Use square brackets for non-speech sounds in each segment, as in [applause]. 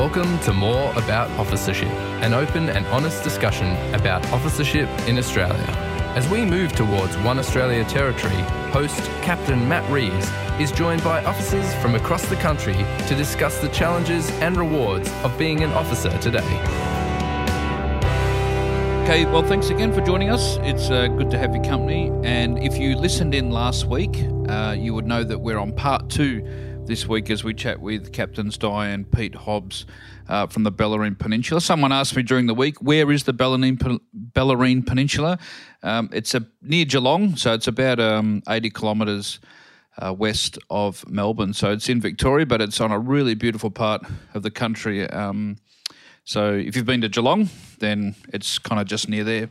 Welcome to More About Officership, an open and honest discussion about officership in Australia. As we move towards One Australia territory, host Captain Matt Reeves is joined by officers from across the country to discuss the challenges and rewards of being an officer today. Okay, well, thanks again for joining us. It's uh, good to have your company. And if you listened in last week, uh, you would know that we're on part two this week as we chat with Captains Di and Pete Hobbs uh, from the Bellarine Peninsula. Someone asked me during the week, where is the Bellarine, Bellarine Peninsula? Um, it's a, near Geelong, so it's about um, 80 kilometres uh, west of Melbourne. So it's in Victoria, but it's on a really beautiful part of the country. Um, so if you've been to Geelong, then it's kind of just near there.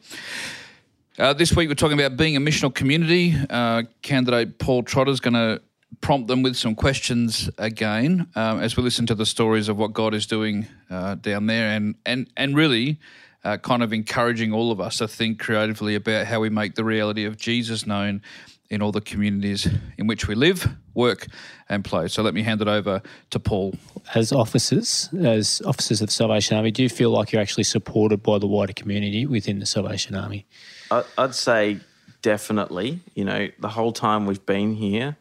Uh, this week we're talking about being a missional community. Uh, candidate Paul Trotter is going to prompt them with some questions again um, as we listen to the stories of what God is doing uh, down there, and and and really. Uh, kind of encouraging all of us to think creatively about how we make the reality of Jesus known in all the communities in which we live, work, and play. So let me hand it over to Paul. As officers, as officers of the Salvation Army, do you feel like you're actually supported by the wider community within the Salvation Army? I'd say definitely. You know, the whole time we've been here,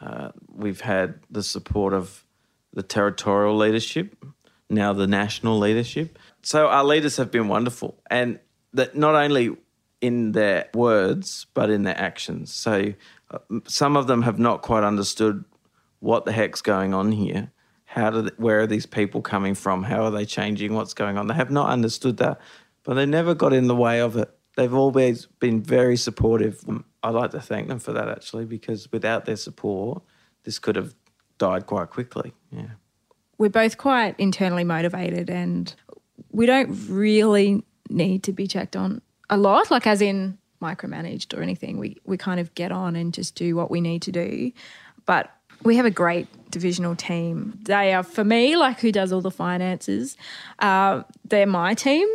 uh, we've had the support of the territorial leadership, now the national leadership. So our leaders have been wonderful, and that not only in their words but in their actions. So uh, some of them have not quite understood what the heck's going on here. How do they, where are these people coming from? How are they changing? What's going on? They have not understood that, but they never got in the way of it. They've always been very supportive. I'd like to thank them for that actually, because without their support, this could have died quite quickly. Yeah. We're both quite internally motivated and we don't really need to be checked on a lot, like as in micromanaged or anything. We we kind of get on and just do what we need to do. But we have a great divisional team. They are for me, like who does all the finances. Uh, they're my team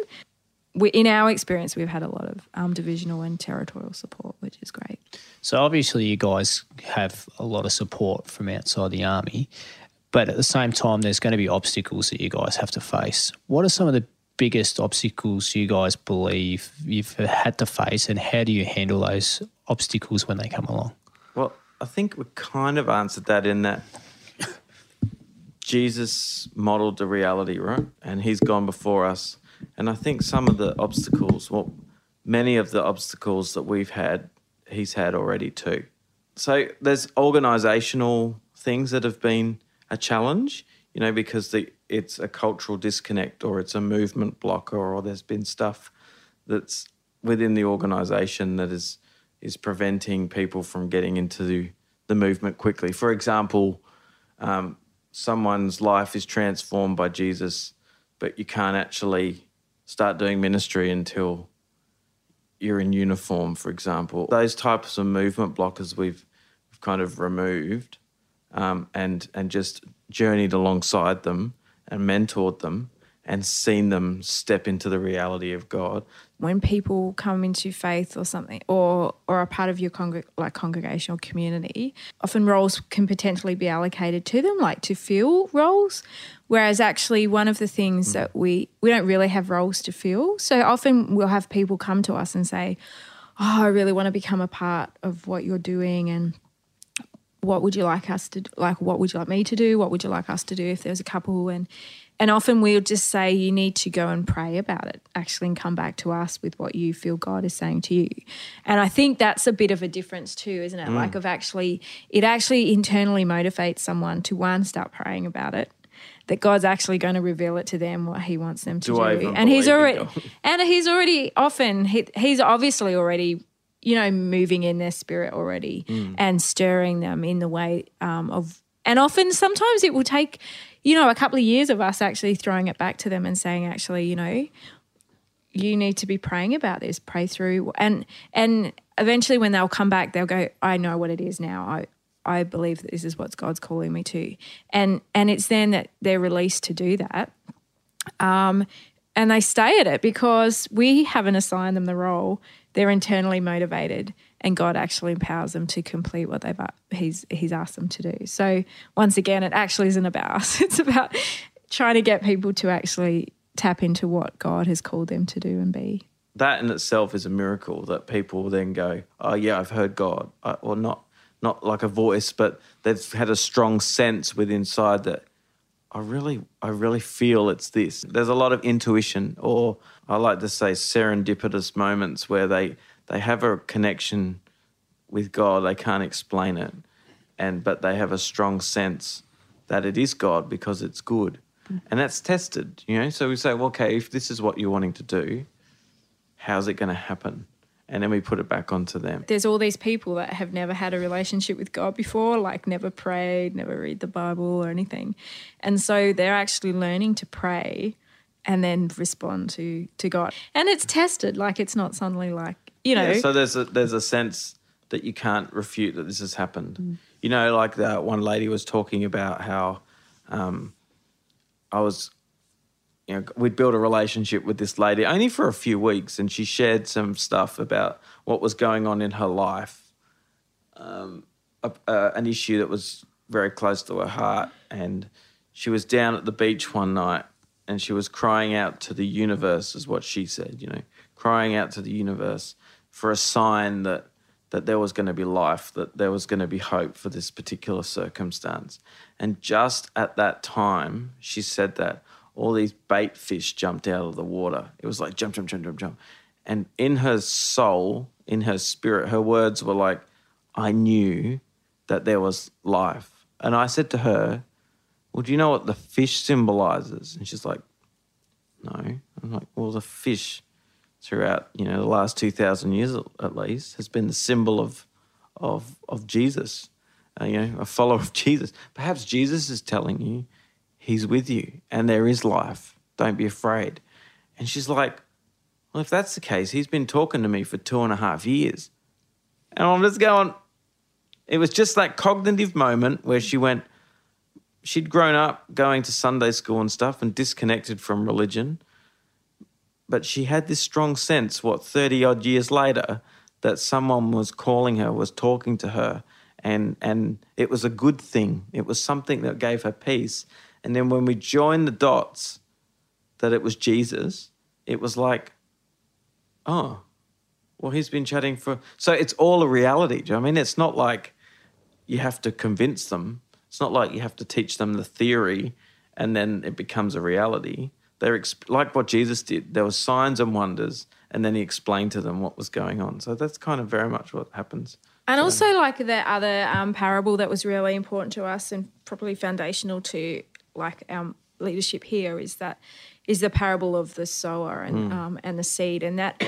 we, in our experience, we've had a lot of um, divisional and territorial support, which is great. So obviously, you guys have a lot of support from outside the army, but at the same time, there's going to be obstacles that you guys have to face. What are some of the biggest obstacles you guys believe you've had to face, and how do you handle those obstacles when they come along? Well, I think we kind of answered that in that Jesus modeled the reality, right? And he's gone before us and I think some of the obstacles, well, many of the obstacles that we've had, he's had already too. So there's organisational things that have been a challenge, you know, because the, it's a cultural disconnect or it's a movement blocker or there's been stuff that's within the organisation that is is preventing people from getting into the, the movement quickly. For example, um, someone's life is transformed by Jesus, but you can't actually start doing ministry until you're in uniform, for example. Those types of movement blockers we've, we've kind of removed um, and and just journeyed alongside them and mentored them and seen them step into the reality of God. When people come into faith or something, or or a part of your congreg- like congregational community, often roles can potentially be allocated to them, like to fill roles. Whereas actually, one of the things mm. that we we don't really have roles to fill. So often we'll have people come to us and say, "Oh, I really want to become a part of what you're doing," and what would you like us to like what would you like me to do what would you like us to do if there's a couple and and often we'll just say, you need to go and pray about it, actually, and come back to us with what you feel God is saying to you. And I think that's a bit of a difference too, isn't it? Mm. Like, of actually, it actually internally motivates someone to one, start praying about it. That God's actually going to reveal it to them what He wants them to do, do. and He's already, [laughs] and He's already often he, He's obviously already you know, moving in their spirit already mm. and stirring them in the way um, of. And often, sometimes it will take, you know, a couple of years of us actually throwing it back to them and saying, actually, you know, you need to be praying about this, pray through, and and eventually when they'll come back, they'll go, I know what it is now. I I believe that this is what God's calling me to, and and it's then that they're released to do that, um, and they stay at it because we haven't assigned them the role. They're internally motivated, and God actually empowers them to complete what they've he's he's asked them to do. So once again, it actually isn't about us. [laughs] It's about trying to get people to actually tap into what God has called them to do and be. that in itself is a miracle that people then go, oh yeah, I've heard God, uh, or not not like a voice, but they've had a strong sense within inside that I really I really feel it's this. There's a lot of intuition, or I like to say serendipitous moments where they they have a connection with God, they can't explain it, and but they have a strong sense that it is God because it's good. Mm. And that's tested, you know. So we say, well, okay, if this is what you're wanting to do, how's it going to happen? And then we put it back onto them. There's all these people that have never had a relationship with God before, like never prayed, never read the Bible or anything. And so they're actually learning to pray and then respond to to God. And it's tested, like it's not suddenly like, you know, Yeah, so there's a there's a sense that you can't refute that this has happened. You know, like that one lady was talking about how um, I was, you know, we'd built a relationship with this lady only for a few weeks, and she shared some stuff about what was going on in her life, um, a, uh, an issue that was very close to her heart, and she was down at the beach one night, and she was crying out to the universe, is what she said. You know, crying out to the universe for a sign that that there was going to be life, that there was going to be hope for this particular circumstance. And just at that time, she said that all these bait fish jumped out of the water. It was like jump, jump, jump, jump, jump. And in her soul, in her spirit, her words were like, I knew that there was life. And I said to her, Well, do you know what the fish symbolizes? And she's like, No. I'm like, Well, the fish throughout you know the last 2000 years at least has been the symbol of of of Jesus uh, you know a follower of [laughs] Jesus. Perhaps Jesus is telling you he's with you and there is life. Don't be afraid. And she's like well if that's the case he's been talking to me for two and a half years. And I'm just going it was just that cognitive moment where she went she'd grown up going to Sunday school and stuff and disconnected from religion but she had this strong sense, what, 30 odd years later, that someone was calling her, was talking to her, and, and it was a good thing. It was something that gave her peace. And then when we joined the dots that it was Jesus, it was like, oh, well, he's been chatting for. So it's all a reality. Do you know I mean? It's not like you have to convince them, it's not like you have to teach them the theory and then it becomes a reality they're exp- like what Jesus did. There were signs and wonders, and then he explained to them what was going on. So that's kind of very much what happens. And also, like the other um, parable that was really important to us and probably foundational to like our leadership here is that is the parable of the sower and um, and the seed, and that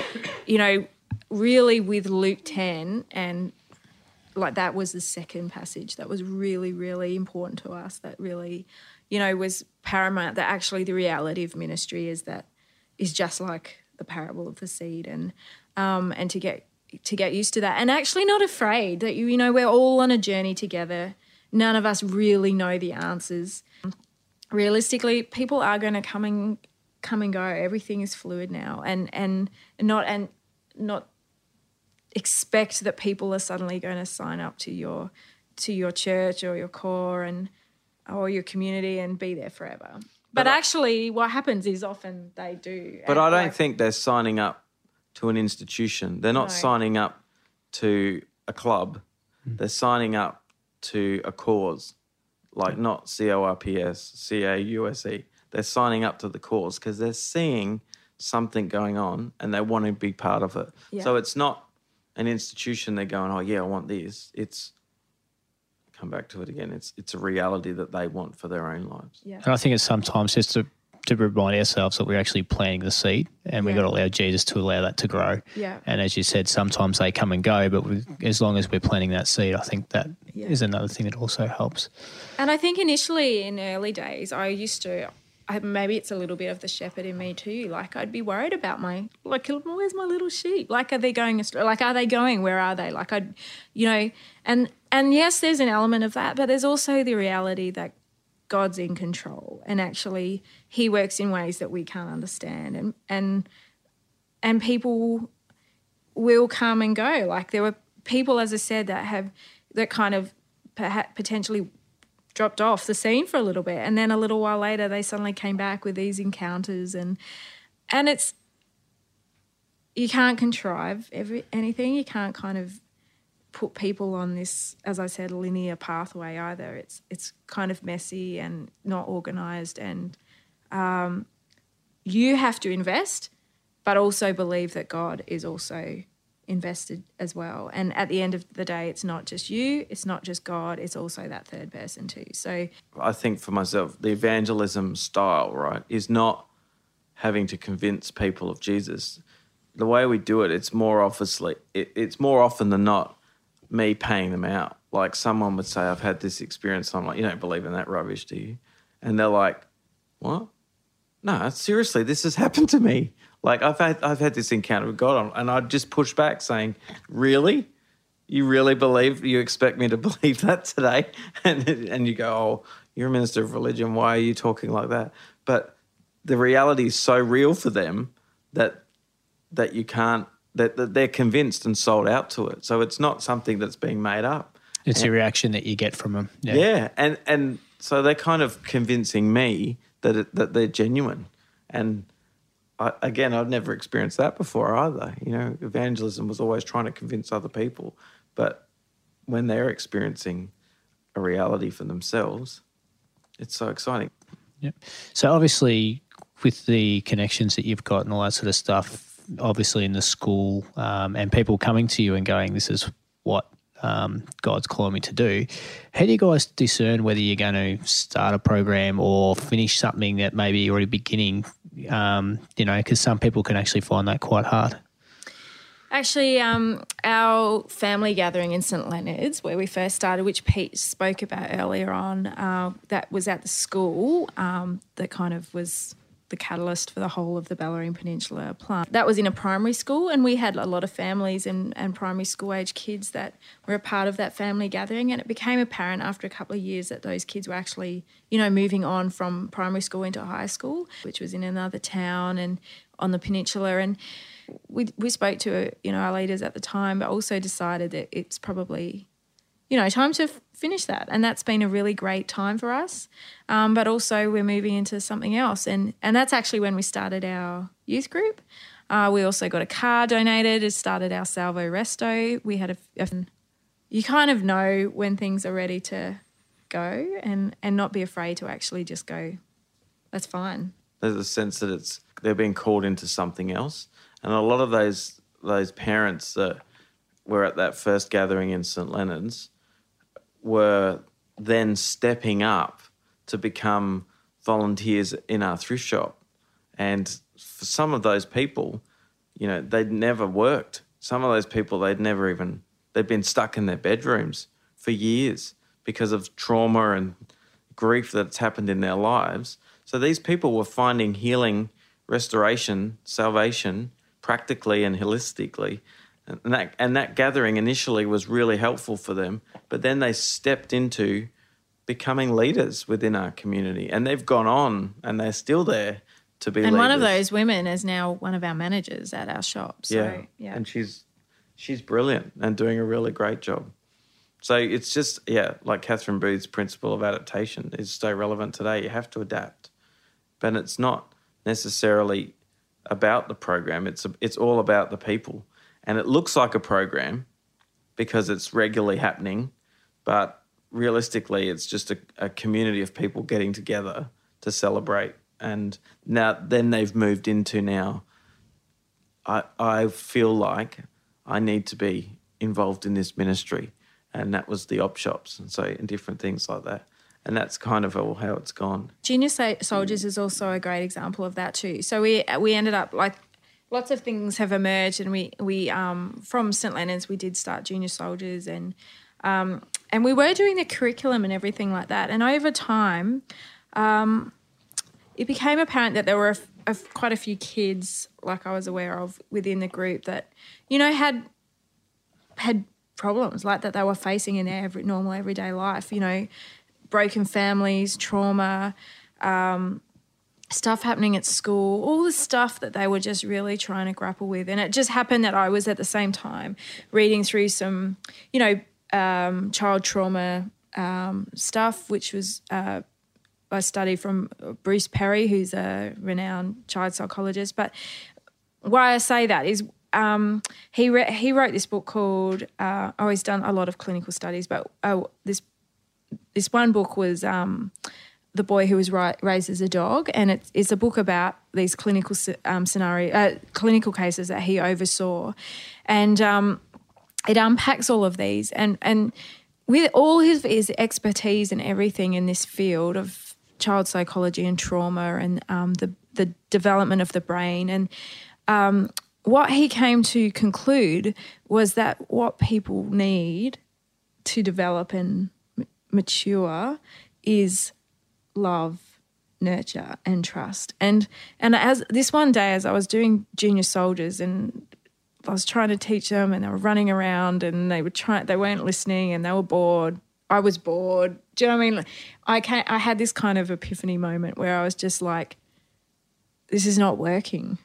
you know really with Luke ten and like that was the second passage that was really really important to us. That really you know was paramount. That actually the reality of ministry is that is just like the parable of the seed, and um, and to get to get used to that. And actually not afraid that you you know we're all on a journey together. None of us really know the answers. Realistically people are going to come and come and go. Everything is fluid now. And and not and not expect that people are suddenly going to sign up to your to your church or your core and or your community and be there forever but, But I- actually what happens is often they do But I don't like, think they're signing up to an institution. They're not No. signing up to a club. Hmm. They're signing up to a cause, like not C O R P S, C A U S E. They're signing up to the cause because they're seeing something going on and they want to be part of it. Yeah. So it's not an institution they're going, oh, yeah, I want this. It's, come back to it again, it's, it's a reality that they want for their own lives. yeah And I think it's sometimes just to, to remind ourselves that we're actually planting the seed and we've got to allow Jesus to allow that to grow. Yeah. And as you said, sometimes they come and go, but we, as long as we're planting that seed, I think that is Yeah. another thing that also helps. And I think initially in early days, I used to, I, maybe it's a little bit of the shepherd in me too. Like I'd be worried about my, like, where's my little sheep? Like, are they going astray? Like, are they going? Where are they? Like, I'd, you know, and and yes, there's an element of that, but there's also the reality that God's in control, and actually He works in ways that we can't understand, and and and people will come and go. Like there were people, as I said, that have that kind of perhaps potentially dropped off the scene for a little bit, and then a little while later they suddenly came back with these encounters, and and it's you can't contrive every anything. You can't kind of put people on this, as I said, linear pathway either. It's it's kind of messy and not organized, and um, you have to invest, but also believe that God is also invested as well. And at the end of the day, it's not just you, it's not just God, it's also that third person too. So I think for myself, the evangelism style, right, is not having to convince people of Jesus. The way we do it, it's more obviously, it, it's more often than not me paying them out. Like someone would say, I've had this experience. I'm like, you don't believe in that rubbish, do you? And they're like, what? No, seriously, this has [laughs] happened to me. Like I've had I've had this encounter with God, and I'd just push back, saying, "Really, you really believe? You expect me to [laughs] believe that today?" [laughs] And and you go, "Oh, you're a minister of religion. Why are you talking like that?" But the reality is so real for them that that you can't that, that they're convinced and sold out to it. So it's not something that's being made up. It's and, a reaction that you get from them. Yeah. yeah, and and so they're kind of convincing me that it, that they're genuine, and I, again, I've never experienced that before either. You know, evangelism was always trying to convince other people, but when they're experiencing a reality for themselves, it's so exciting. Yeah. So obviously, with the connections that you've got and all that sort of stuff, obviously in the school um, and people coming to you and going, "This is what um, God's calling me to do. How do you guys discern whether you're going to start a program or finish something that maybe you're already beginning? Um, you know, because some people can actually find that quite hard. Actually, um, our family gathering in St Leonard's, where we first started, which Pete spoke about earlier on, uh, that was at the school um, that kind of was the catalyst for the whole of the Bellarine Peninsula plant. That was in a primary school, and we had a lot of families and, and primary school age kids that were a part of that family gathering. And it became apparent after a couple of years that those kids were actually, you know, moving on from primary school into high school, which was in another town and on the peninsula. And we, we spoke to, you know, our leaders at the time, but also decided that it's probably you know, time to f- finish that. And that's been a really great time for us. Um, but also, we're moving into something else. And, and that's actually when we started our youth group. Uh, we also got a car donated, it started our Salvo Resto. We had a, a, you kind of know when things are ready to go and, and not be afraid to actually just go, that's fine. There's a sense that it's, they're being called into something else. And a lot of those, those parents that were at that first gathering in St. Leonard's, were then stepping up to become volunteers in our thrift shop. And for some of those people, you know, they'd never worked. Some of those people, they'd never even, they'd been stuck in their bedrooms for years because of trauma and grief that's happened in their lives. So these people were finding healing, restoration, salvation practically and holistically and that and that gathering initially was really helpful for them but then they stepped into becoming leaders within our community. And they've gone on and they're still there to be and leaders. one of those women is now one of our managers at our shop so yeah, yeah. and she's she's brilliant and doing a really great job. So it's just yeah like catherine booth's principle of adaptation is so relevant today. You have to adapt. But it's not necessarily about the program. It's it's all about the people and it looks like a program because it's regularly happening, but realistically, it's just a, a community of people getting together to celebrate. And now, then they've moved into now. I I feel like I need to be involved in this ministry, and that was the op shops, and so and different things like that and that's kind of all how it's gone. Junior Soldiers is also a great example of that too. So we we ended up like lots of things have emerged, and we we um, from St Leonard's we did start junior soldiers, and um, and we were doing the curriculum and everything like that. And over time, um, it became apparent that there were a, a, quite a few kids, like I was aware of within the group, that you know had had problems like that they were facing in their every, normal everyday life. You know, broken families, trauma. Um, stuff happening at school, all the stuff that they were just really trying to grapple with. And it just happened that I was at the same time reading through some, you know, um, child trauma um, stuff, which was uh, a study from Bruce Perry, who's a renowned child psychologist. But why I say that is um, he re- he wrote this book called. Uh, oh, he's done a lot of clinical studies, but oh, this this one book was um, the boy who was ra- raised as a dog, and it's, it's a book about these clinical um, scenario uh, clinical cases that he oversaw, and um, it unpacks all of these and and with all his, his expertise and everything in this field of child psychology and trauma and um, the the development of the brain and um, what he came to conclude was that what people need to develop and mature is love, nurture, and trust. And and as this one day, as I was doing junior soldiers, and I was trying to teach them, and they were running around, and they were trying, they weren't listening, and they were bored. I was bored. Do you know what I mean? I can I had this kind of epiphany moment where I was just like, this is not working.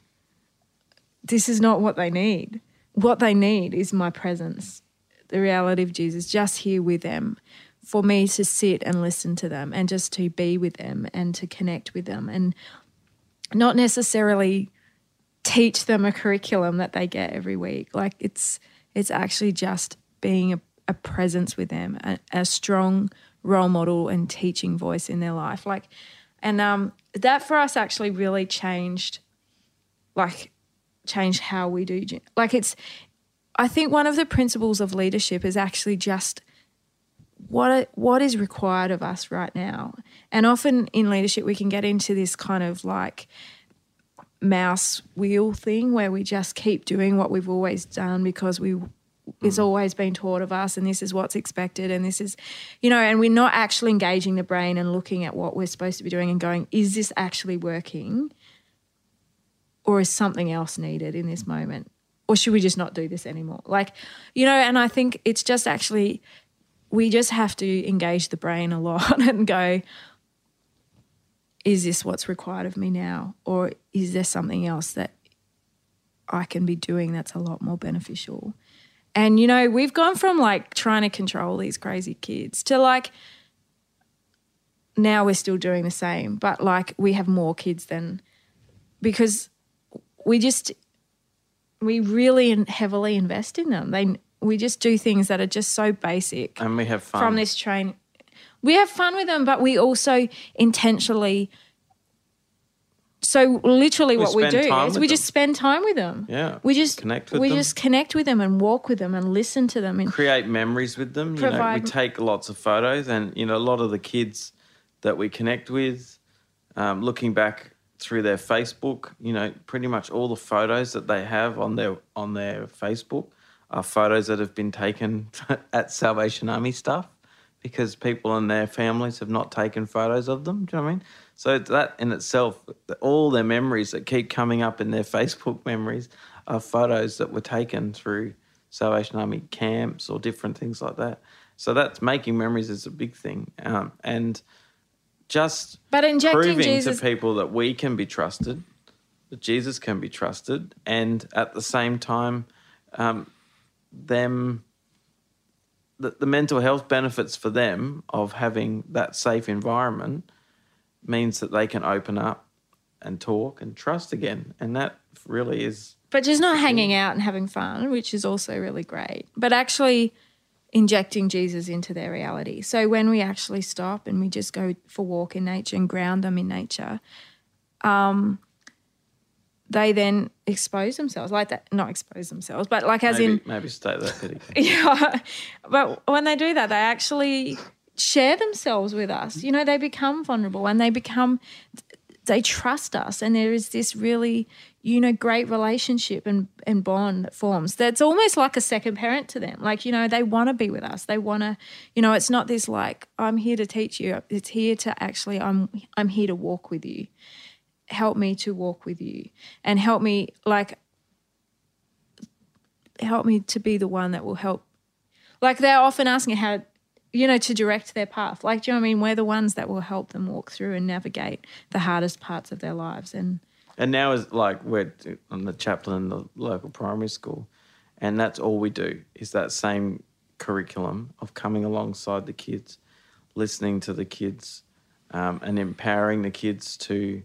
This is not what they need. What they need is my presence, the reality of Jesus, just here with them for me to sit and listen to them and just to be with them and to connect with them and not necessarily teach them a curriculum that they get every week. Like it's it's actually just being a, a presence with them, a, a, strong role model and teaching voice in their life. Like, and um, that for us actually really changed, like, changed how we do. Like it's, I think one of the principles of leadership is actually just what what is required of us right now. And often in leadership, we can get into this kind of like mouse wheel thing where we just keep doing what we've always done because we it's mm. always been taught of us and this is what's expected and this is you know and we're not actually engaging the brain and looking at what we're supposed to be doing and going is this actually working or is something else needed in this moment or should we just not do this anymore like you know and i think it's just actually we just have to engage the brain a lot [laughs] and go, is this what's required of me now? Or is there something else that I can be doing that's a lot more beneficial? And, you know, we've gone from like trying to control these crazy kids to like now we're still doing the same, but like we have more kids than because we just, we really heavily invest in them. They, we just do things that are just so basic. And we have fun. From this train. We have fun with them, but we also intentionally. So literally, We what we do is we them. just spend time with them. Yeah. we just Connect with we them. just connect with them and walk with them and listen to them and create memories with them. You know, we take lots of photos, and you know, a lot of the kids that we connect with, um, looking back through their Facebook, you know, pretty much all the photos that they have on their on their Facebook are photos that have been taken [laughs] at Salvation Army stuff because people and their families have not taken photos of them. Do you know what I mean? So that in itself, all their memories that keep coming up in their [laughs] Facebook memories are photos that were taken through Salvation Army camps or different things like that. So that's making memories is a big thing, um, and just But proving Jesus- to people that we can be trusted, that Jesus can be trusted, and at the same time, um, them the, the mental health benefits for them of having that safe environment means that they can open up and talk and trust again, and that really is but just not hanging out and having fun, which is also really great. But actually injecting Jesus into their reality. So when we actually stop and we just go for a walk in nature and ground them in nature, um, they then expose themselves like that. Not expose themselves, but like as maybe, in maybe state that pity. [laughs] yeah. But when they do that, they actually share themselves with us. You know, they become vulnerable and they become, they trust us. And there is this really, you know, great relationship and, and bond that forms that's almost like a second parent to them. Like, you know, they want to be with us. They want to, you know, it's not this like, I'm here to teach you. It's here to actually, I'm, I'm here to walk with you. Help me to walk with you and help me like help me to be the one that will help. Like they're often asking how, you know, to direct their path. Like, do you know what I mean? We're the ones that will help them walk through and navigate the hardest parts of their lives. And And now is like we're I'm the chaplain in the local primary school, and that's all we do is that same curriculum of coming alongside the kids listening to the kids um, and empowering the kids to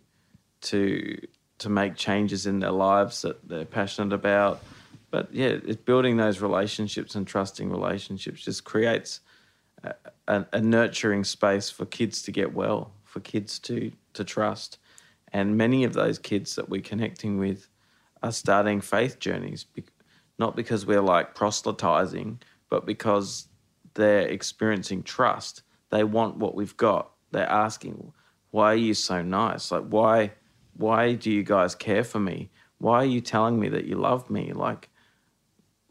to to make changes in their lives that they're passionate about. But yeah, it's building those relationships and trusting relationships just creates a, a, a nurturing space for kids to get well, for kids to to trust. And many of those kids that we're connecting with are starting faith journeys, not because we're like proselytizing, but because they're experiencing trust. They want what we've got. They're asking, "Why are you so nice? Like, why, why do you guys care for me? Why are you telling me that you love me? Like,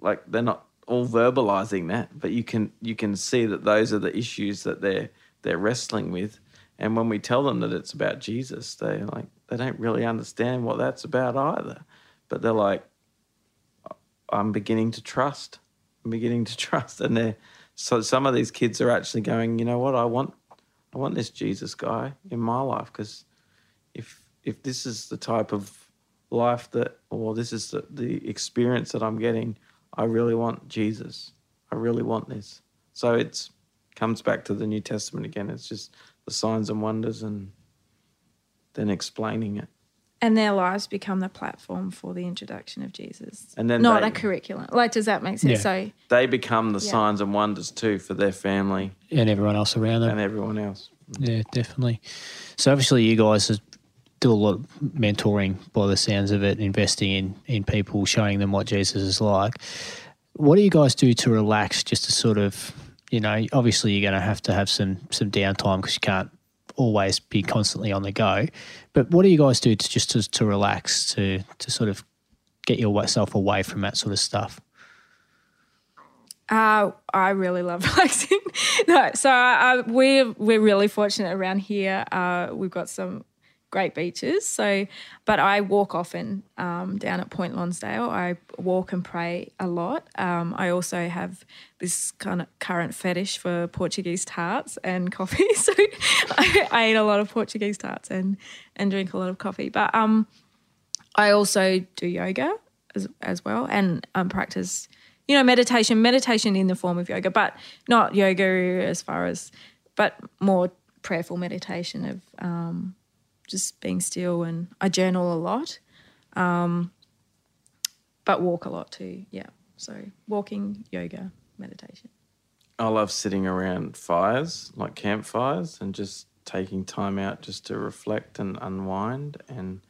like they're not all verbalizing that, but you can you can see that those are the issues that they're they're wrestling with. And when we tell them that it's about Jesus, they like they don't really understand what that's about either. But they're like, I'm beginning to trust. I'm beginning to [laughs] trust, and they're so some of these kids are actually going, you know what, I want I want this Jesus guy in my life because if if this is the type of life that or this is the, the experience that I'm getting, I really want Jesus. I really want this. So it's comes back to the New Testament again. It's just the signs and wonders and then explaining it. And their lives become the platform for the introduction of Jesus. And then not they- a curriculum. Like, does that make sense? Yeah. So They become the Yeah. signs and wonders too for their family and everyone else around them. and everyone else. Yeah, definitely. So obviously, you guys do a lot of mentoring by the sounds of it, investing in in people, showing them what Jesus is like. What do you guys do to relax? Just to sort of, you know, obviously you're going to have to have some some downtime because you can't always be constantly on the go. But what do you guys do to just to, to relax, to to sort of get yourself away from that sort of stuff? Uh, I really love [laughs] relaxing. no, so uh, we're we're really fortunate around here. Uh, we've got some great beaches. So, but I walk often um, down at Point Lonsdale. I walk and pray a lot. Um, I also have this kind of current fetish for Portuguese tarts and [laughs] coffee. So I, I eat a lot of Portuguese tarts and and drink a lot of coffee. But um, I also do yoga as as well and um, practice, you know, meditation. Meditation in the form of yoga, but not yoga as far as, but more prayerful meditation of um, just being still. And I journal a lot, um, but walk a lot too. Yeah, so walking, yoga, meditation. I love sitting around fires, like campfires, and just taking time out just to reflect and unwind. And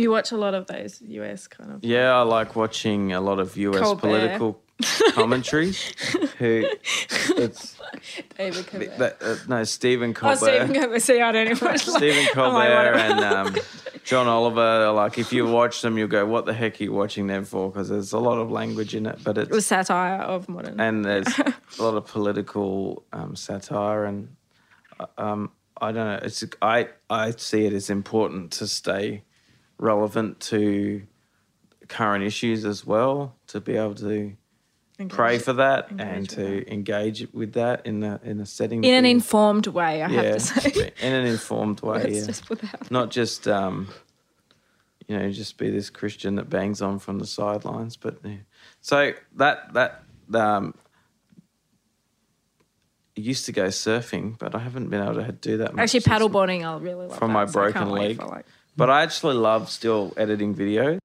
You watch a lot of those US kind of. yeah, I like watching a lot of US Colbert. political [laughs] commentaries. who it's [laughs] David Colbert. that, uh, no Stephen Oh, Colbert, Stephen Colbert. See, I don't even [laughs] watch Stephen Colbert, and um, John Oliver. Like if you watch them, you'll go, "What the heck are you watching them for?" Because there's a lot of language in it, but it's It was satire of modern. and there's a lot of political um, satire and uh, um, I don't know. It's I I see it as important to stay relevant to current issues as well to be able to pray for that and to engage with that in a in a setting in an that- informed way, I yeah have to say. [laughs] in an informed [laughs] way yeah. just that. not just um, you know just be this Christian that bangs on from the sidelines, but yeah. so that that um, I used to go surfing, but I haven't been able to do that. Much Actually, paddleboarding, I'll really love From that, my broken leg. for, like- But I actually love still editing videos,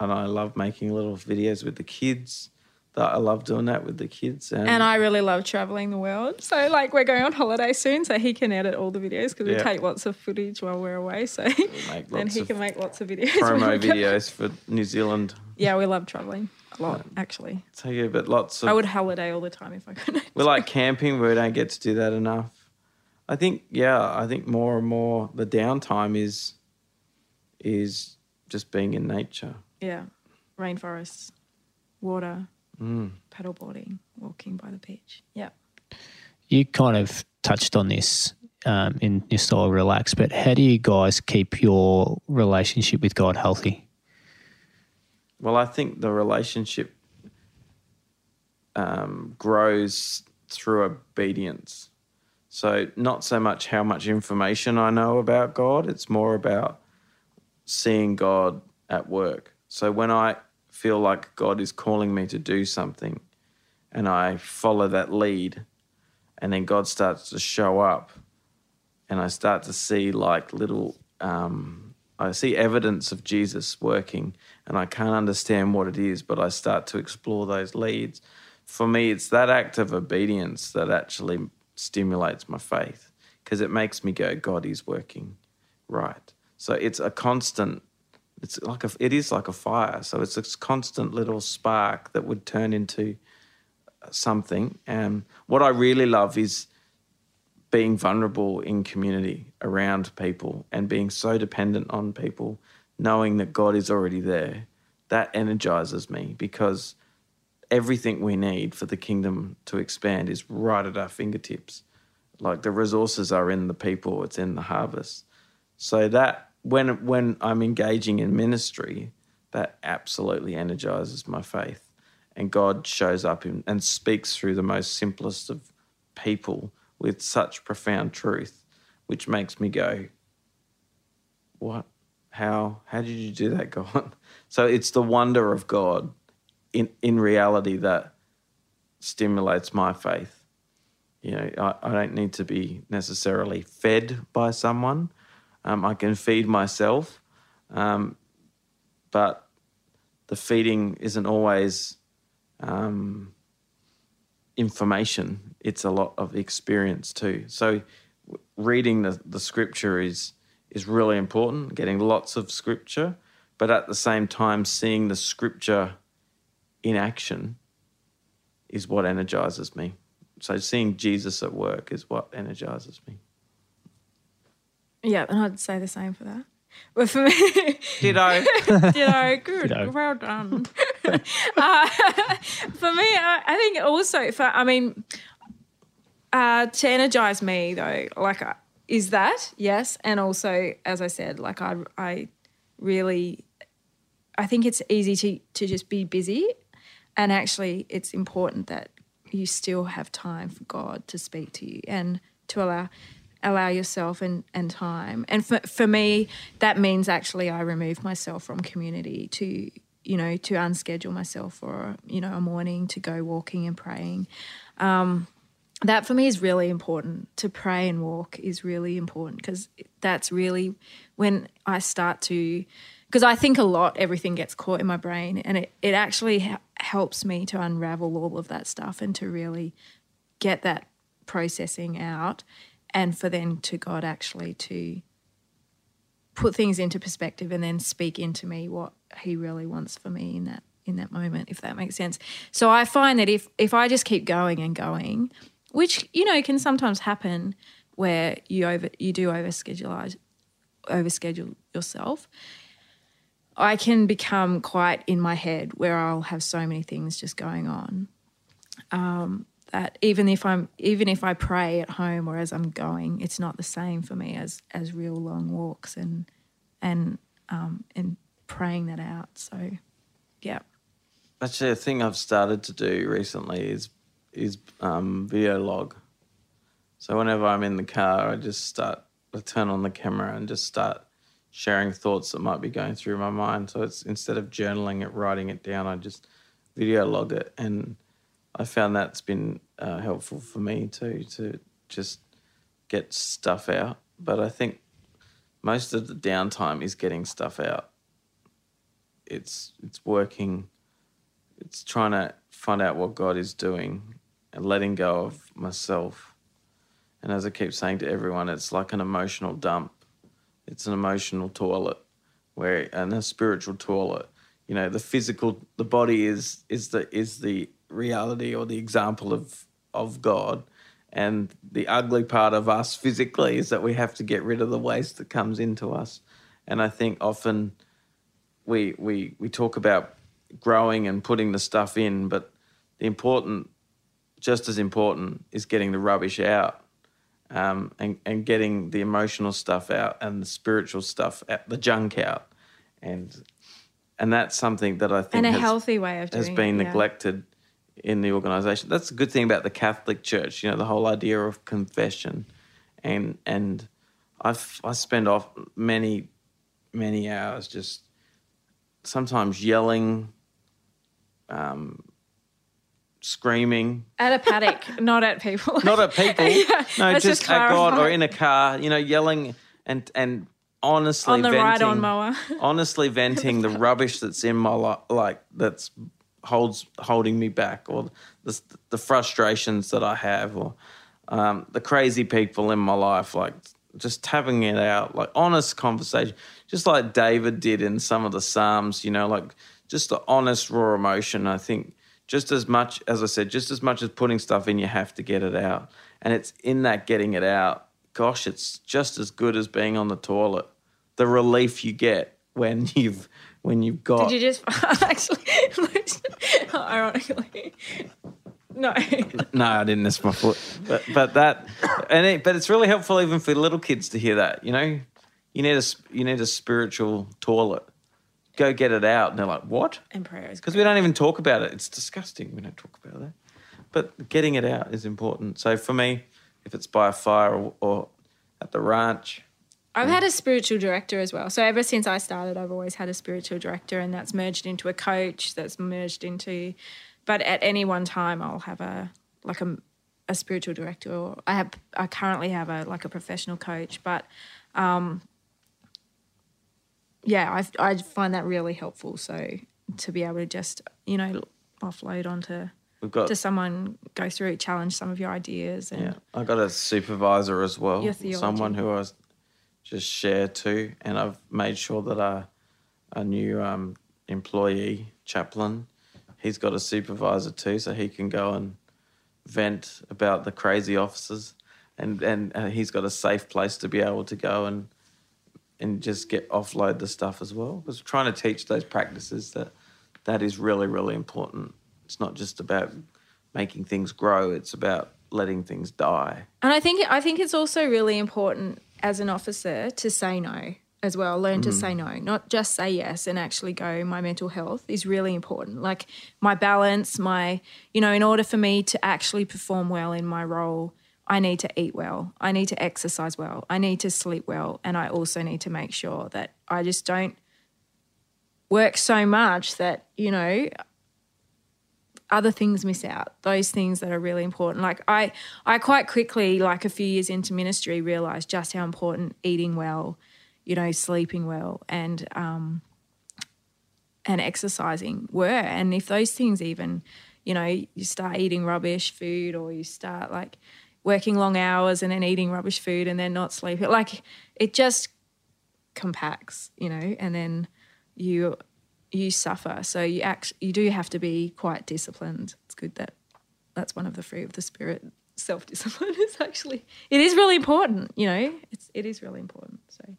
and I love making little videos with the kids. That I love doing that with the kids, and, And I really love traveling the world. So, like, we're going on holiday soon, so he can edit all the videos because we Yeah. take lots of footage while we're away. So, [laughs] then he can make lots of videos. [laughs] promo videos for New Zealand. Yeah, we love traveling a lot, actually. So yeah, but lots of I would holiday all the time if I could. We like camping, we don't get to do that enough. I think, yeah, I think more and more the downtime is is just being in nature. yeah, rainforests, water, Mm. paddleboarding, walking by the beach. Yeah. You kind of touched on this um, in your style of relax, but how do you guys keep your relationship with God healthy? Well, I think the relationship um, grows through obedience. So, not so much how much information I know about God, it's more about seeing God at work. So, when I feel like God is calling me to do something and I follow that lead and then God starts to show up, and I start to see like little. Um, I see evidence of Jesus working, and I can't understand what it is, but I start to explore those leads. For me, it's that act of obedience that actually stimulates my faith because it makes me go, God is working right. So it's a constant. It's like a. It is like a fire. So it's a constant little spark that would turn into something. And what I really love is being vulnerable in community around people and being so dependent on people, knowing that God is already there. That energizes me because everything we need for the kingdom to expand is right at our fingertips. Like the resources are in the people, it's in the harvest. So that when when I'm engaging in ministry, that absolutely energizes my faith. And God shows up in, and speaks through the most simplest of people with such profound truth, which makes me go, What? How? How did you do that, [laughs] God? So it's the wonder of God in, in reality that stimulates my faith. You know, I, I don't need to be necessarily fed by someone. Um, I can feed myself, um, but the feeding isn't always um, information. It's a lot of experience too. So, reading the, the scripture is is really important. Getting lots of scripture, but at the same time, seeing the scripture in action is what energizes me. So, seeing Jesus at work is what energizes me. Yeah, and I'd say the same for that. But for me, [laughs] Ditto. [laughs] Ditto. Good. Ditto. Well done. [laughs] uh, for me, I, I think also for I mean, uh, to energize me though, like uh, is that yes, and also as I said, like I I really, I think it's easy to to just be busy, and actually it's important that you still have time for God to speak to you and to allow allow yourself and, and time. And for, for me, that means actually I remove myself from community to, you know, to unschedule myself for, you know, a morning to go walking and praying. Um, that for me is really important. To pray and walk is really important because that's really when I start to, because I think a lot, everything gets caught in my brain, and it, it actually ha- helps me to unravel all of that stuff and to really get that processing out and for then to God actually to put things into perspective and then speak into me what he really wants for me in that in that moment if that makes sense. So i find that if if i just keep going and going which you know can sometimes happen where you over you do overschedule overschedule yourself i can become quite in my head where i'll have so many things just going on. Um, that even if I'm even if I pray at home or as I'm going, it's not the same for me as as real long walks and and um, and praying that out. So, yeah. Actually, a thing I've started to do recently is is um, video log. So whenever I'm in the car, I just start, I turn on the camera and just start sharing thoughts that might be going through my mind. So it's instead of journaling it, writing it down, I just video log it and I found that's been uh, helpful for me too to just get stuff out. But I think most of the downtime is getting stuff out. It's it's working. It's trying to find out what God is doing and letting go of myself. And as I keep saying to everyone, it's like an emotional dump. It's an emotional toilet, where and a spiritual toilet. You know, the physical, the body is is the is the reality or the example of of God. And the ugly part of us physically is that we have to get rid of the waste that comes into us. And I think often we we we talk about growing and putting the stuff in, but the important, just as important, is getting the rubbish out. Um, and, and getting the emotional stuff out and the spiritual stuff out, the junk out. And and that's something that I think And a has, healthy way of doing has been it, yeah. neglected in the organization. That's a good thing about the Catholic Church, you know, the whole idea of confession. And and I've I spend off many many hours just sometimes yelling um, screaming, At a paddock, [laughs] not at people. not at people, [laughs] no, just, just at God or in a car, you know, yelling and and honestly on the venting, ride-on mower. honestly venting the [laughs] rubbish that's in my life, like that's holds holding me back, or the the frustrations that I have, or um, the crazy people in my life, like just having it out, like honest conversation, just like David did in some of the Psalms, you know, like just the honest raw emotion. I think just as much as I said, just as much as putting stuff in, you have to get it out, and it's in that getting it out. Gosh, it's just as good as being on the toilet. The relief you get when [laughs] you've when you've got Did you just [laughs] actually, [laughs] ironically, no. No, I didn't miss my foot. But but that and it, but it's really helpful even for little kids to hear that. You know, you need a you need a spiritual toilet. Go get it out, and they're like, "What?" And prayer is Because we don't even talk about it. It's disgusting. We don't talk about that. But getting it out is important. So for me, if it's by a fire or, or at the ranch, I've had a spiritual director as well. So ever since I started, I've always had a spiritual director, and that's merged into a coach. That's merged into, but at any one time, I'll have a like a, a spiritual director, or I have I currently have a like a professional coach. But um, yeah, I I find that really helpful. So to be able to just you know offload onto we've got to someone, go through, challenge some of your ideas, and Yeah, I got a supervisor as well, someone who I was just share to, and I've made sure that our a new um, employee chaplain, he's got a supervisor too, so he can go and vent about the crazy officers, and and uh, he's got a safe place to be able to go and and just get offload the stuff as well. Because trying to teach those practices that that is really really important. It's not just about making things grow; it's about letting things die. And I think I think it's also really important as an officer to say no as well. Learn to mm. say no, not just say yes and actually go. My mental health is really important. Like my balance, my you know, in order for me to actually perform well in my role, I need to eat well. I need to exercise well. I need to sleep well, and I also need to make sure that I just don't work so much that you know other things miss out those things that are really important. Like i i quite quickly like a few years into ministry realized just how important eating well you know sleeping well and um and exercising were. And if those things even you know you start eating rubbish food or you start like working long hours and then eating rubbish food and then not sleeping like it just compacts you know and then you you suffer. So you act, you do have to be quite disciplined. It's good that that's one of the fruit of the spirit. Self discipline is actually it is really important. You know, it's it is really important. So,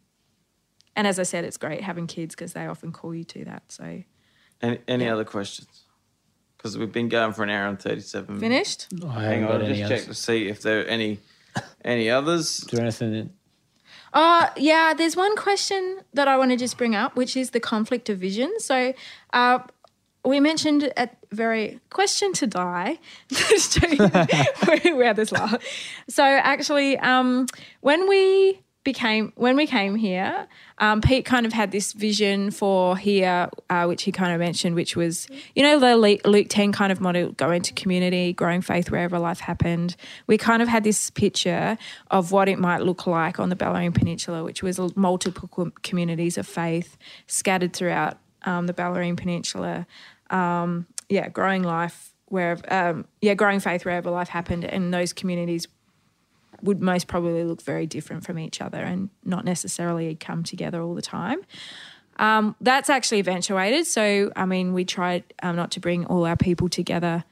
and as I said, it's great having kids because they often call you to that. So Any, any other questions? Because we've been going for an hour and thirty-seven. minutes. finished. I Hang on, I'll just others. check to see if there are any any others. Is there anything that Uh, yeah, there's one question that I want to just bring up, which is the conflict of vision. So, uh, we mentioned at very question to die. we had this laugh. So actually, um, when we became when we came here, um, Pete kind of had this vision for here, uh, which he kind of mentioned, which was you know the Luke ten kind of model: going into community, growing faith wherever life happened. We kind of had this picture of what it might look like on the Bellarine Peninsula, which was multiple communities of faith scattered throughout um, the Bellarine Peninsula. Um, yeah, growing life wherever, um, yeah, growing faith wherever life happened, and those communities would most probably look very different from each other and not necessarily come together all the time. Um, that's actually eventuated. So, I mean, we tried um, not to bring all our people together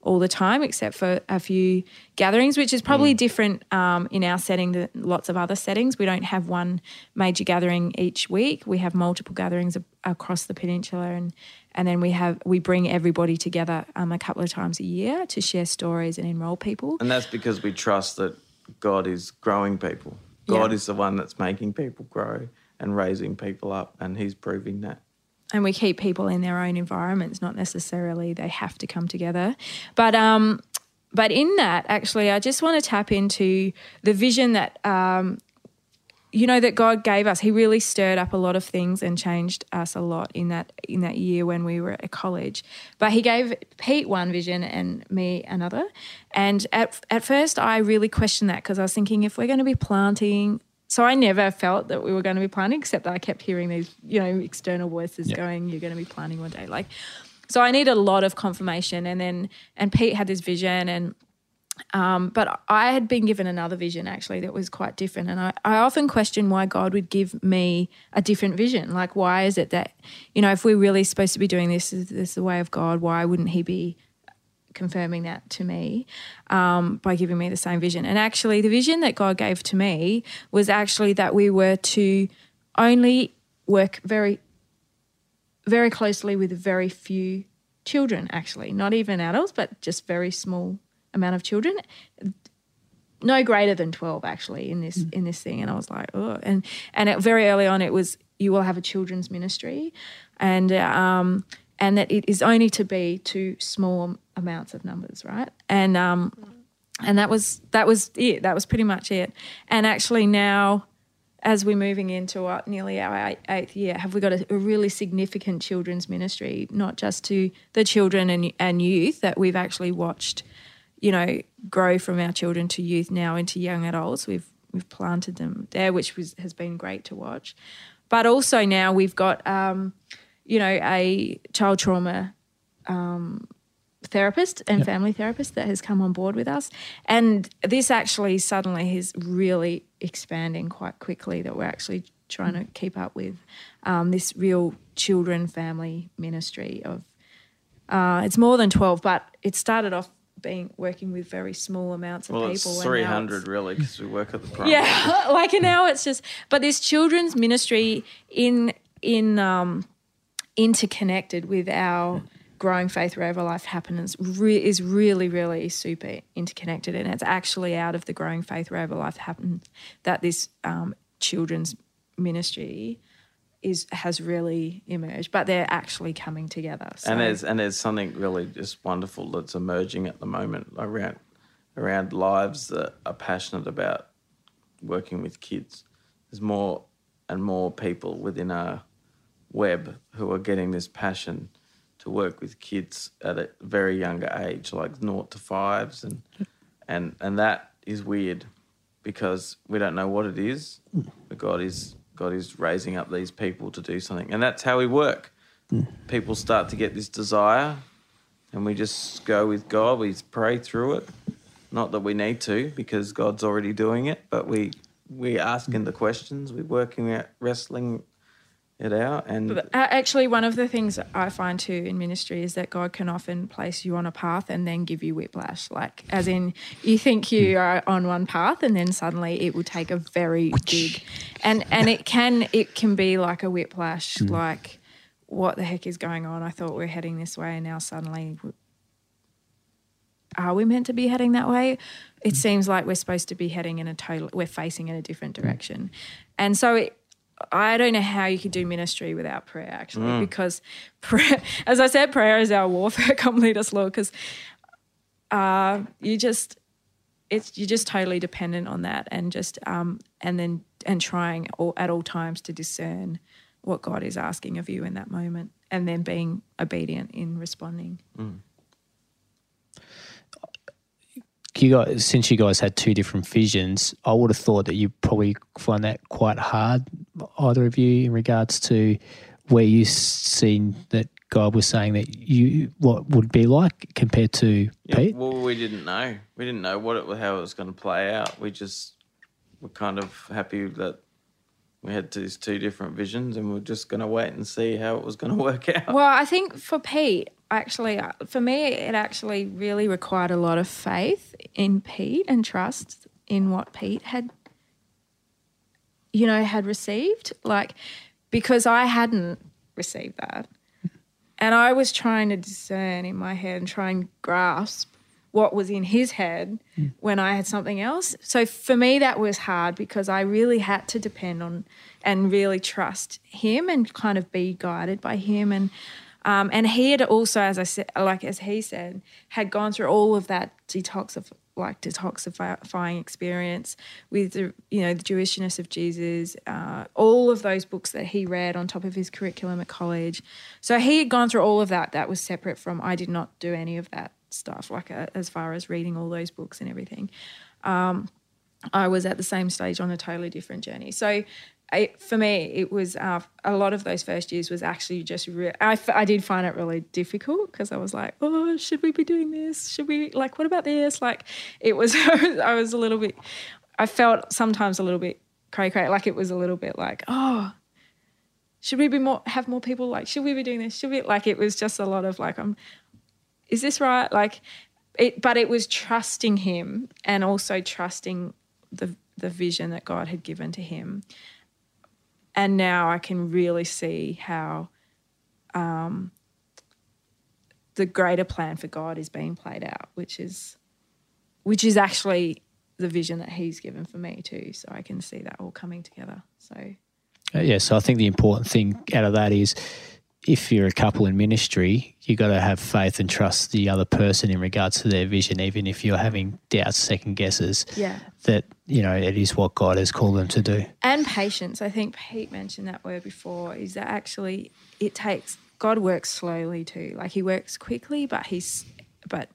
all the time, except for a few gatherings, which is probably different um, in our setting than lots of other settings. We don't have one major gathering each week. We have multiple gatherings across the peninsula, and and then we have we bring everybody together um, a couple of times a year to share stories and enroll people. And that's because we trust that God is growing people. God Yeah. is the one that's making people grow and raising people up, and He's proving that. and we keep people in their own environments not necessarily they have to come together but um but in that actually i just want to tap into the vision that um you know that God gave us. He really stirred up a lot of things and changed us a lot in that in that year when we were at college. But He gave Pete one vision and me another. And at at first, I really questioned that because I was thinking if we're going to be planting. So I never felt that we were going to be planting, except that I kept hearing these, you know, external voices going, "You're going to be planting one day." Like, so I need a lot of confirmation. And then, and Pete had this vision, and um, but I had been given another vision actually that was quite different. And I, I often question why God would give me a different vision. Like, why is it that, you know, if we're really supposed to be doing this, is this the way of God, why wouldn't He be confirming that to me um, by giving me the same vision? And actually, the vision that God gave to me was actually that we were to only work very, very closely with very few children, actually, not even adults, but just very small amount of children no greater than 12 actually in this in this thing. And i was like oh and and it, very early on it was you will have a children's ministry. And um and that it is only to be to small amounts of numbers right? And um and that was that was it. That was pretty much it. And actually now as we're moving into our, nearly our eighth year, have we got a, a, really significant children's ministry, not just to the children and, and youth that we've actually watched you know, grow from our children to youth now into young adults. We've we've planted them there, which was, has been great to watch. But also now we've got, um, you know, a child trauma um, therapist and yep. family therapist that has come on board with us. And this actually suddenly is really expanding quite quickly that we're actually trying to keep up with um, this real children family ministry of uh, it's more than 12 but it started off being working with very small amounts of well, people. It's 300 really because we work at the [laughs] primary. Yeah, [laughs] like now it's just, but this children's ministry in in um, interconnected with our growing faith wherever life happens re- is really really super interconnected and it's actually out of the growing faith wherever life happens that this um, children's ministry is has really emerged, but they're actually coming together. So. And there's and there's something really just wonderful that's emerging at the moment around around lives that are passionate about working with kids. There's more and more people within our web who are getting this passion to work with kids at a very younger age, like naught to fives, and and and that is weird because we don't know what it is, but God is God is raising up these people to do something. And that's how we work. Mm. People start to get this desire, and we just go with God. We pray through it. Not that we need to, because God's already doing it, but we we asking the questions, we're working out, wrestling it out. And actually, one of the things I find too in ministry is that God can often place you on a path and then give you whiplash. Like, as in, you think you hmm. are on one path, and then suddenly it will take a very big, and and it can it can be like a whiplash. Mm. Like, what the heck is going on? I thought we are heading this way, and now suddenly. Are we meant to be heading that way? It hmm. seems like we're supposed to be heading in a total, we're facing in a different hmm. direction. And so it, I don't know how you could do ministry without prayer, actually, mm. because prayer, [laughs] as I said, prayer is our warfare. [laughs] Come lead us, Lord, because uh, you just it's you're just totally dependent on that, and just um, and then and trying all, at all times to discern what God is asking of you in that moment, and then being obedient in responding. Mm you guys, since you guys had two different visions, I would have thought that you probably find that quite hard, either of you, in regards to where you seen that God was saying that you what would be like compared to yeah, Pete. Well, we didn't know. We didn't know what it how it was going to play out. We just were kind of happy that we had these two different visions, and we are just going to wait and see how it was going [laughs] to work out. Well, I think for Pete, actually, uh, for me, it actually really required a lot of faith in Pete and trust in what Pete had, you know, had received. Like, because I hadn't received that. And I was trying to discern in my head and try and grasp what was in his head when I had something else. So for me, that was hard because I really had to depend on and really trust him and kind of be guided by him. And Um, and he had also, as I said, like as he said, had gone through all of that detox of like detoxifying experience with the you know the Jewishness of Jesus, uh, all of those books that he read on top of his curriculum at college. So he had gone through all of that. That was separate from I did not do any of that stuff, like uh, as far as reading all those books and everything. Um, I was at the same stage on a totally different journey. So For me, it was uh, a lot of those first years was actually just. Re- I, I did find it really difficult because I was like, oh, should we be doing this? Should we like, what about this? Like, it [laughs] was. I was a little bit. I felt sometimes a little bit cray cray. Like it was a little bit like, oh, should we be more have more people? Like, should we be doing this? Should we? Like, it was just a lot of like, um, is this right? Like, it. But it was trusting him and also trusting the the vision that God had given to him and now I can really see how um, the greater plan for God is being played out, which is which is actually the vision that He's given for me too. So I can see that all coming together. So uh, yeah, so I think the important thing out of that is if you're a couple in ministry, you've got to have faith and trust the other person in regards to their vision, even if you're having doubts, second guesses. Yeah. That you know it is what God has called them to do. And patience. I think Pete mentioned that word before. Is that actually it takes God works slowly too. Like He works quickly, but He's but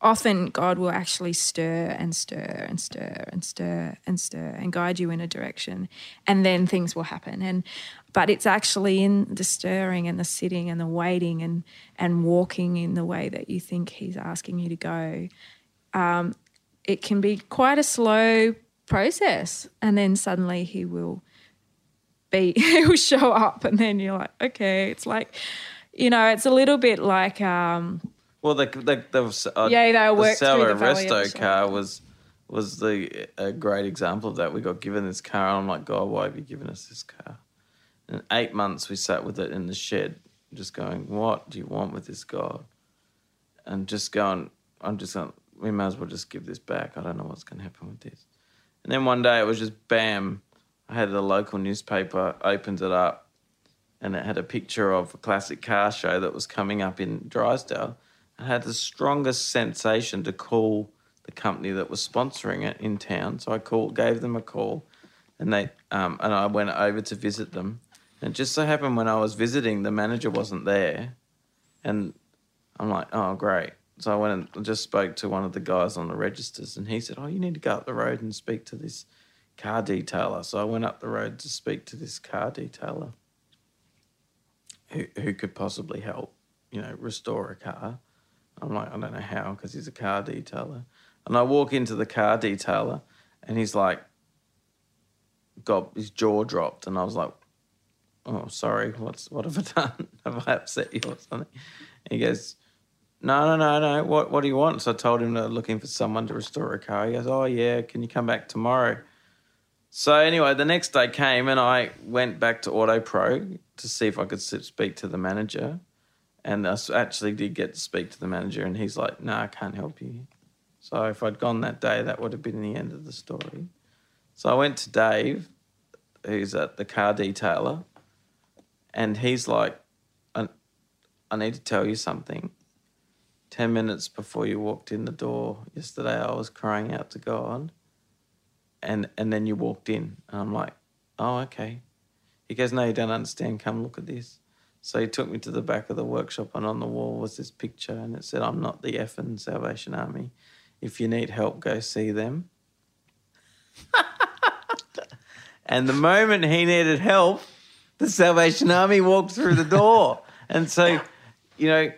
often God will actually stir and stir and stir and stir and stir and guide you in a direction, and then things will happen. And but it's actually in the stirring and the sitting and the waiting and and walking in the way that you think He's asking you to go. Um, it can be quite a slow process, and then suddenly He will be [laughs] He will show up, and then you're like, okay, it's like. You know, it's a little bit like um, Well, the the, the uh, Yeah, the Sauer the Resto car was was the a great example of that. We got given this car, and I'm like, God, why have you given us this car? And eight months we sat with it in the shed, just going, what do you want with this God? And just going, I'm just going, we might as well just give this back. I don't know what's going to happen with this. And then one day it was just bam. I had the local newspaper, opened it up, and it had a picture of a classic car show that was coming up in Drysdale. Had the strongest sensation to call the company that was sponsoring it in town. So I called, gave them a call, and they um, and I went over to visit them. And just so happened when I was visiting, the manager wasn't there, and I'm like, oh great. So I went and just spoke to one of the guys on the registers, and he said, oh, you need to go up the road and speak to this car detailer. So I went up the road to speak to this car detailer who, who could possibly help, you know, restore a car. I'm like, I don't know how because he's a car detailer. And I walk into the car detailer and he's like, got his jaw dropped. And I was like, oh, sorry, what's what have I [laughs] done? have I upset you or something? And he goes, no, no, no, no. What, what do you want? So I told him they're looking for someone to restore a car. He goes, oh, yeah, can you come back tomorrow? So anyway, the next day came and I went back to Auto Pro to see if I could speak to the manager. And I actually did get to speak to the manager, and he's like, "No, I can't help you." So if I'd gone that day, that would have been the end of the story. So I went to Dave, who's at the car detailer, and he's like, "I, I need to tell you something." Ten minutes before you walked in the door yesterday, I was crying out to God and and then you walked in and i'm like oh okay he goes no you don't understand come look at this so he took me to the back of the workshop and on the wall was this picture and it said i'm not the effing salvation army. If you need help go see them. [laughs] And the moment he needed help the salvation army walked through the door. And so you know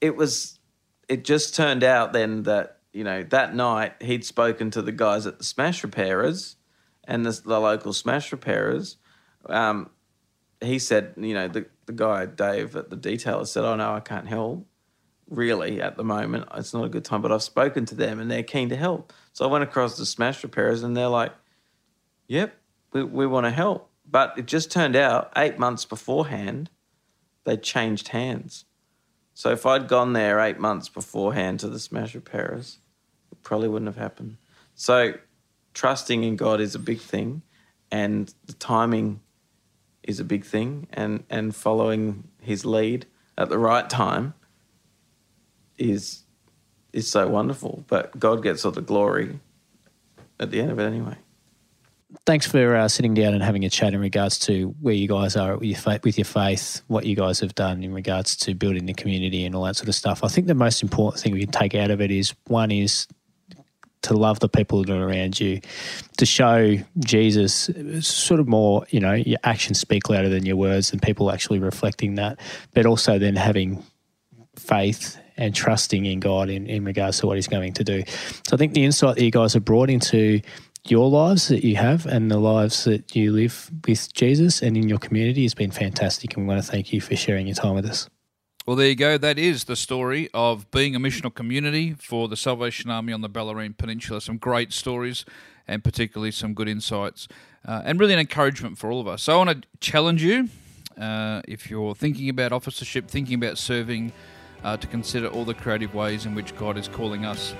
it was it just turned out then that you know that night he'd spoken to the guys at the smash repairers and the, the local smash repairers um, he said you know the, the guy dave at the detailer said oh no i can't help really at the moment. It's not a good time. But i've spoken to them and they're keen to help. So i went across to smash repairers and they're like yep we, we want to help. But it just turned out eight months beforehand they changed hands. So if I'd gone there eight months beforehand to the smash repairers, it probably wouldn't have happened. So trusting in God is a big thing, and the timing is a big thing, and and following His lead at the right time is is so wonderful. But God gets all the glory at the end of it anyway. Thanks for uh, sitting down and having a chat in regards to where you guys are with your, faith, with your faith, what you guys have done in regards to building the community and all that sort of stuff. I think the most important thing we can take out of it is one is to love the people that are around you, to show Jesus sort of more, you know, your actions speak louder than your words and people actually reflecting that, but also then having faith and trusting in God in, in regards to what He's going to do. So I think the insight that you guys have brought into your lives that you have and the lives that you live with Jesus and in your community has been fantastic. And we want to thank you for sharing your time with us. Well, there you go. That is the story of being a missional community for the Salvation Army on the Bellarine Peninsula. Some great stories and particularly some good insights uh, and really an encouragement for all of us. So I want to challenge you uh, if you're thinking about officership, thinking about serving, uh, to consider all the creative ways in which God is calling us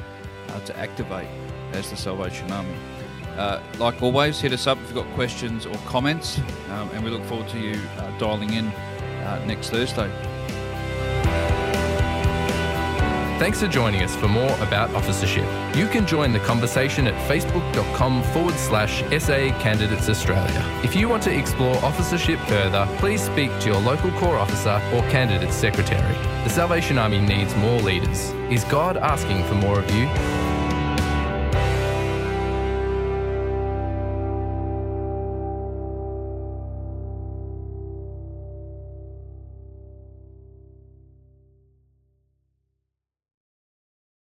uh, to activate as the Salvation Army. Uh, like always, hit us up if you've got questions or comments, um, and we look forward to you uh, dialing in next Thursday. Thanks for joining us for more about officership. You can join the conversation at facebook.com forward slash SA Candidates Australia. If you want to explore officership further, please speak to your local Corps officer or candidate secretary. The Salvation Army needs more leaders. Is God asking for more of you?